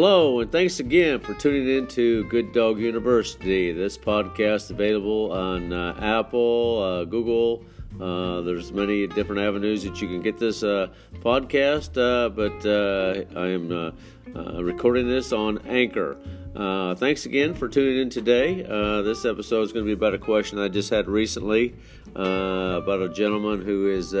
Hello, and thanks again for tuning in to Good Dog University. This podcast is available on uh, Apple, uh, Google. Uh, there's many different avenues that you can get this uh, podcast, uh, but uh, I am recording this on Anchor. thanks again for tuning in today. this episode is going to be about a question I just had recently about a gentleman who is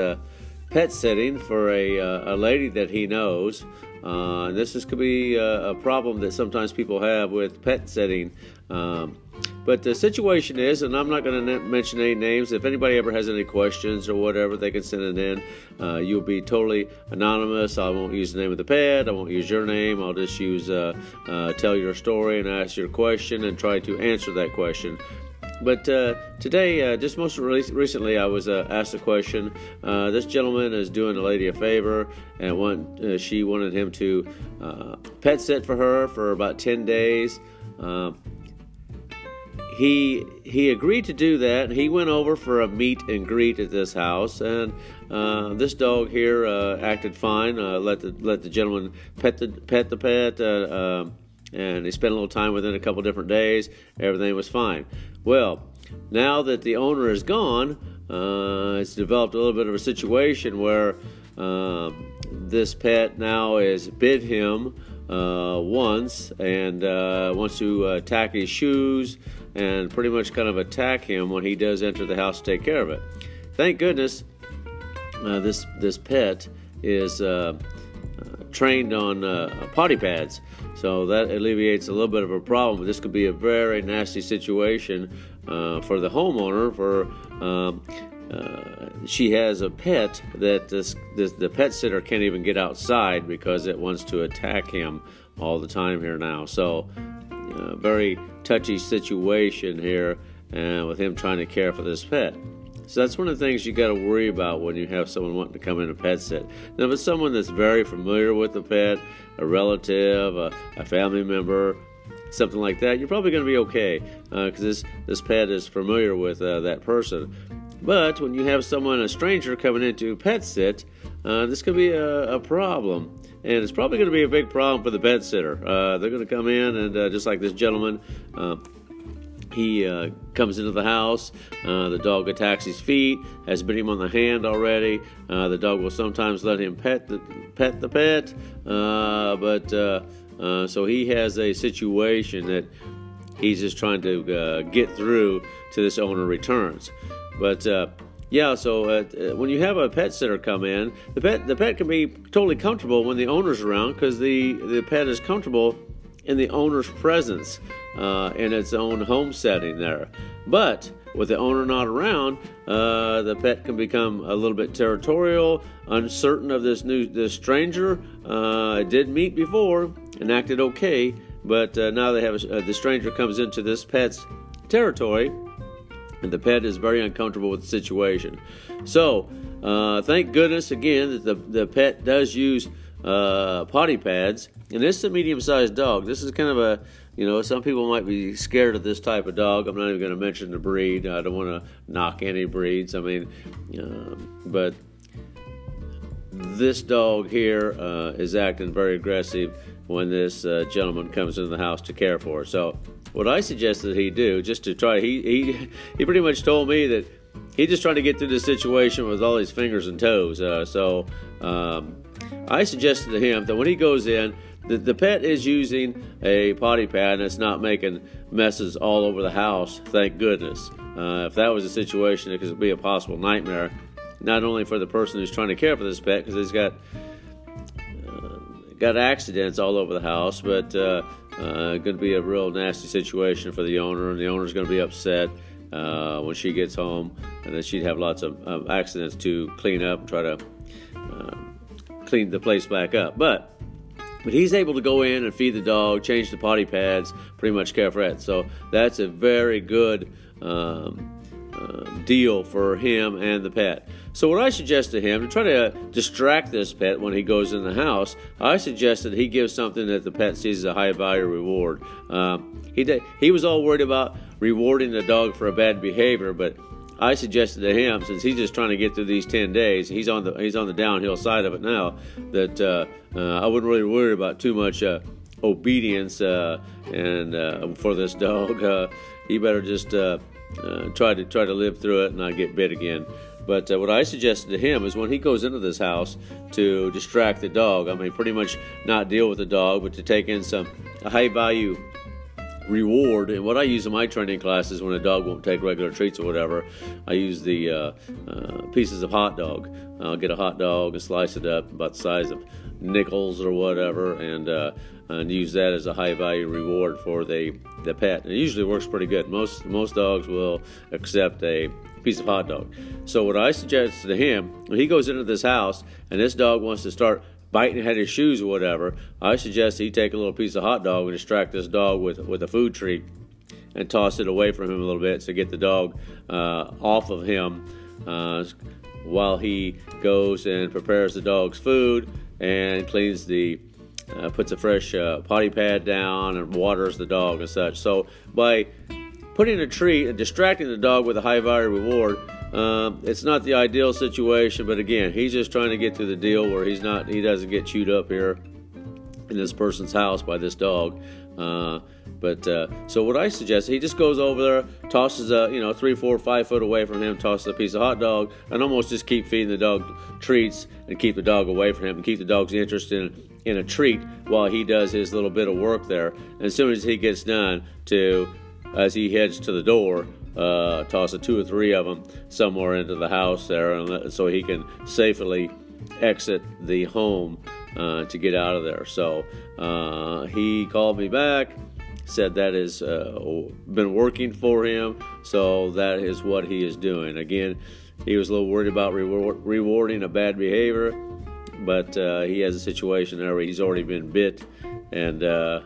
pet sitting for a, a lady that he knows. Uh, this is, could be a, a, problem that sometimes people have with pet setting. Um, but the situation is, and I'm not going to mention any names. If anybody ever has any questions or whatever, they can send it in. Uh, you'll be totally anonymous. I won't use the name of the pet. I won't use your name. I'll just use uh, uh, tell your story and ask your question and try to answer that question. But uh, today, uh, just most recently, I was uh, asked a question. Uh, this gentleman is doing a lady a favor, and want, uh, she wanted him to uh, pet sit for her for about 10 days. he he agreed to do that. He went over for a meet and greet at this house, and this dog here acted fine. let the let the gentleman pet the pet the pet and he spent a little time within a couple different days. Everything was fine. Well, now that the owner is gone, uh, it's developed a little bit of a situation where uh, this pet now has bit him uh, once and uh, wants to attack his shoes and pretty much kind of attack him when he does enter the house to take care of it. Thank goodness uh, this this pet is uh, trained on potty pads. So that alleviates a little bit of a problem. This could be a very nasty situation uh, for the homeowner. For um, uh, she has a pet that this, this, the pet sitter can't even get outside because it wants to attack him all the time here now. So uh, very touchy situation here, uh, with him trying to care for this pet. So that's one of the things you got to worry about when you have someone wanting to come in and pet sit. Now, if it's someone that's very familiar with the pet, a relative, a, a family member, something like that, you're probably going to be okay because uh, this this pet is familiar with uh, that person. But when you have someone, a stranger, coming in to pet sit, uh, this could be a, a, problem. And it's probably going to be a big problem for the pet sitter. Uh, they're going to come in and uh, just like this gentleman, uh, he uh, comes into the house. Uh, the dog attacks his feet, has bit him on the hand already. Uh, the dog will sometimes let him pet the pet the pet, uh, but uh, uh, so he has a situation that he's just trying to get through to this owner returns. But yeah, so when you have a pet sitter come in, the pet the pet can be totally comfortable when the owner's around because the the pet is comfortable in the owner's presence uh, in its own home setting there. But with the owner not around, uh, the pet can become a little bit territorial, uncertain of this new this stranger. Uh, did meet before and acted okay, but uh, now they have a, uh, the stranger comes into this pet's territory, and the pet is very uncomfortable with the situation. So, uh, thank goodness again that the the pet does use uh, potty pads, and this is a medium-sized dog. This is kind of a you know, some people might be scared of this type of dog. I'm not even going to mention the breed. I don't want to knock any breeds. I mean, um, but this dog here uh, is acting very aggressive when this uh, gentleman comes into the house to care for. So, what I suggested he do, just to try, he he he pretty much told me that he's just trying to get through the situation with all his fingers and toes. Uh, so, um, I suggested to him that when he goes in the, the pet is using a potty pad and it's not making messes all over the house, thank goodness. Uh, if that was a situation, it could be a possible nightmare, not only for the person who's trying to care for this pet because he's got uh, got accidents all over the house, but uh, uh, going to be a real nasty situation for the owner, and the owner's going to be upset uh, when she gets home, and then she'd have lots of, accidents to clean up and try to uh, clean the place back up. But but he's able to go in and feed the dog, change the potty pads, pretty much care for it. So that's a very good um, uh, deal for him and the pet. So what I suggest to him to try to distract this pet when he goes in the house, I suggested he gives something that the pet sees as a high value reward. Um, he did, he was all worried about rewarding the dog for a bad behavior, but I suggested to him, since he's just trying to get through these ten days, he's on the he's on the downhill side of it now. That uh, uh, I wouldn't really worry about too much uh, obedience uh, and uh, for this dog. Uh, he better just try to try to live through it and not get bit again. But uh, what I suggested to him is when he goes into this house to distract the dog. I mean, pretty much not deal with the dog, but to take in some high value reward. And what I use in my training classes when a dog won't take regular treats or whatever, I use the uh, uh, pieces of hot dog. I'll get a hot dog and slice it up about the size of nickels or whatever, and uh, and use that as a high value reward for the the pet. And it usually works pretty good. Most most dogs will accept a piece of hot dog. So what I suggested to him when he goes into this house and this dog wants to start biting at his shoes or whatever, I suggest he take a little piece of hot dog and distract this dog with with a food treat and toss it away from him a little bit to get the dog uh, off of him uh, while he goes and prepares the dog's food and cleans the uh, puts a fresh uh, potty pad down and waters the dog and such. So by putting a treat and distracting the dog with a high value reward, um, it's not the ideal situation. But again, he's just trying to get to the deal where he's not he doesn't get chewed up here in this person's house by this dog. Uh, but uh, so what I suggest, he just goes over there, tosses a you know three, four, five foot away from him, tosses a piece of hot dog, and almost just keep feeding the dog treats and keep the dog away from him and keep the dog's interest in in a treat while he does his little bit of work there. And as soon as he gets done, to as he heads to the door, uh, toss a two or three of them somewhere into the house there, and so he can safely exit the home uh, to get out of there. So uh, he called me back, said that has uh, been working for him, so that is what he is doing. Again, he was a little worried about reward, rewarding a bad behavior, but uh, he has a situation there where he's already been bit, and uh,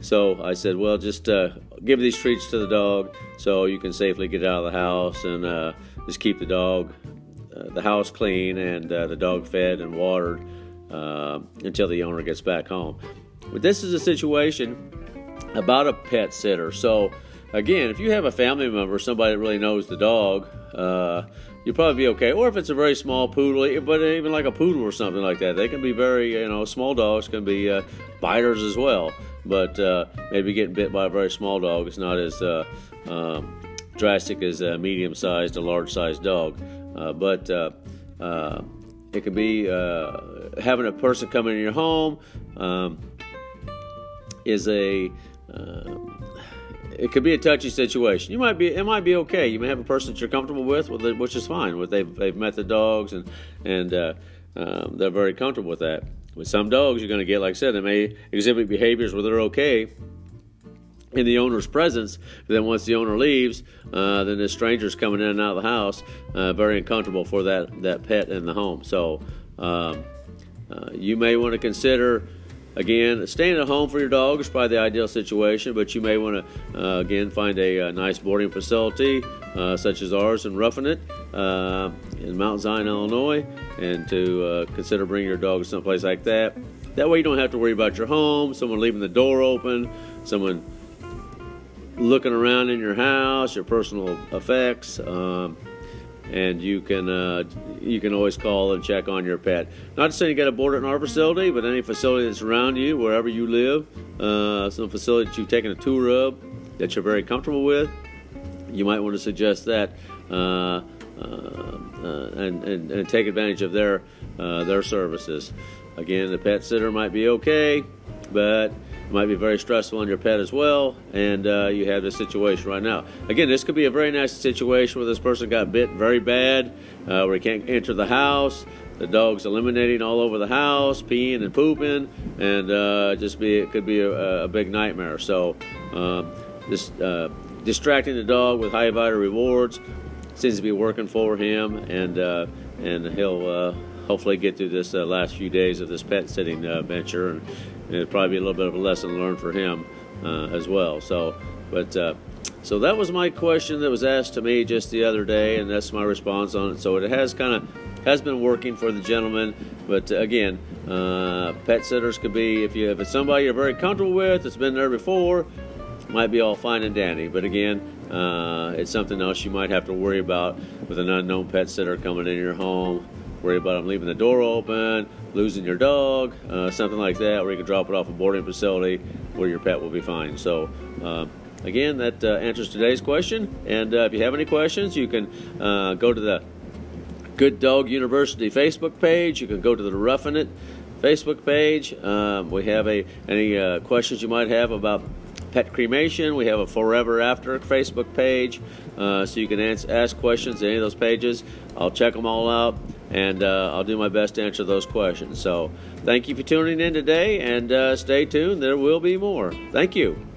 so I said, well, just uh, give these treats to the dog so you can safely get out of the house and just keep the dog, the house clean and the dog fed and watered uh, until the owner gets back home. But this is a situation about a pet sitter. So, again, if you have a family member, somebody that really knows the dog, uh, you'll probably be okay. Or if it's a very small poodle, but even like a poodle or something like that, they can be very, you know, small dogs can be uh, biters as well. But uh, maybe getting bit by a very small dog is not as uh, um, drastic as a medium sized, a large sized dog. Uh, but uh, it could be uh, having a person come into your home um, is a uh, it could be a touchy situation. You might be it might be okay. You may have a person that you're comfortable with, which is fine. With they've they've met the dogs and and uh, um, they're very comfortable with that. With some dogs, you're going to get like I said, they may exhibit behaviors where they're okay, in the owner's presence. Then once the owner leaves, uh, then the stranger's coming in and out of the house, uh, very uncomfortable for that that pet in the home. So um, uh, you may want to consider. Again, staying at home for your dog is probably the ideal situation, but you may want to, uh, again, find a, a, nice boarding facility uh, such as ours in Roughing It uh, in Mount Zion, Illinois, and to consider bringing your dog someplace like that. That way, you don't have to worry about your home, someone leaving the door open, someone looking around in your house, your personal effects, um, and you can uh, you can always call and check on your pet. Not to say you got to board it in our facility, but any facility that's around you, wherever you live, uh, some facility that you've taken a tour of that you're very comfortable with, you might want to suggest that. Uh, uh, uh and, and, and, take advantage of their uh, their services. Again, the pet sitter might be okay, but it might be very stressful on your pet as well, and uh, you have this situation right now. Again, this could be a very nice situation where this person got bit very bad, uh, where he can't enter the house. The dog's eliminating all over the house, peeing and pooping, and uh, just be it could be a, a big nightmare. So, just um, uh, distracting the dog with high value rewards seems to be working for him, and uh, and he'll uh, hopefully get through this uh, last few days of this pet sitting uh, venture, and, and it'll probably be a little bit of a lesson learned for him uh, as well. So, but uh, so that was my question that was asked to me just the other day, and that's my response on it. So it has kind of has been working for the gentleman, but again, uh, pet sitters could be if you if it's somebody you're very comfortable with, that's been there before, might be all fine and dandy. But again, uh, it's something else you might have to worry about with an unknown pet sitter coming in your home worry about them leaving the door open, losing your dog, uh, something like that, or you can drop it off a boarding facility where your pet will be fine. So. Uh, again, that uh, answers today's question. And uh, if you have any questions, you can uh, go to the Good Dog University Facebook page. You can go to the Roughing It Facebook page. Um, we have a any uh, questions you might have about pet cremation. We have a Forever After Facebook page, uh, so you can ask, ask questions at any of those pages. I'll check them all out, and uh, I'll do my best to answer those questions. So, thank you for tuning in today, and uh, stay tuned. There will be more. Thank you.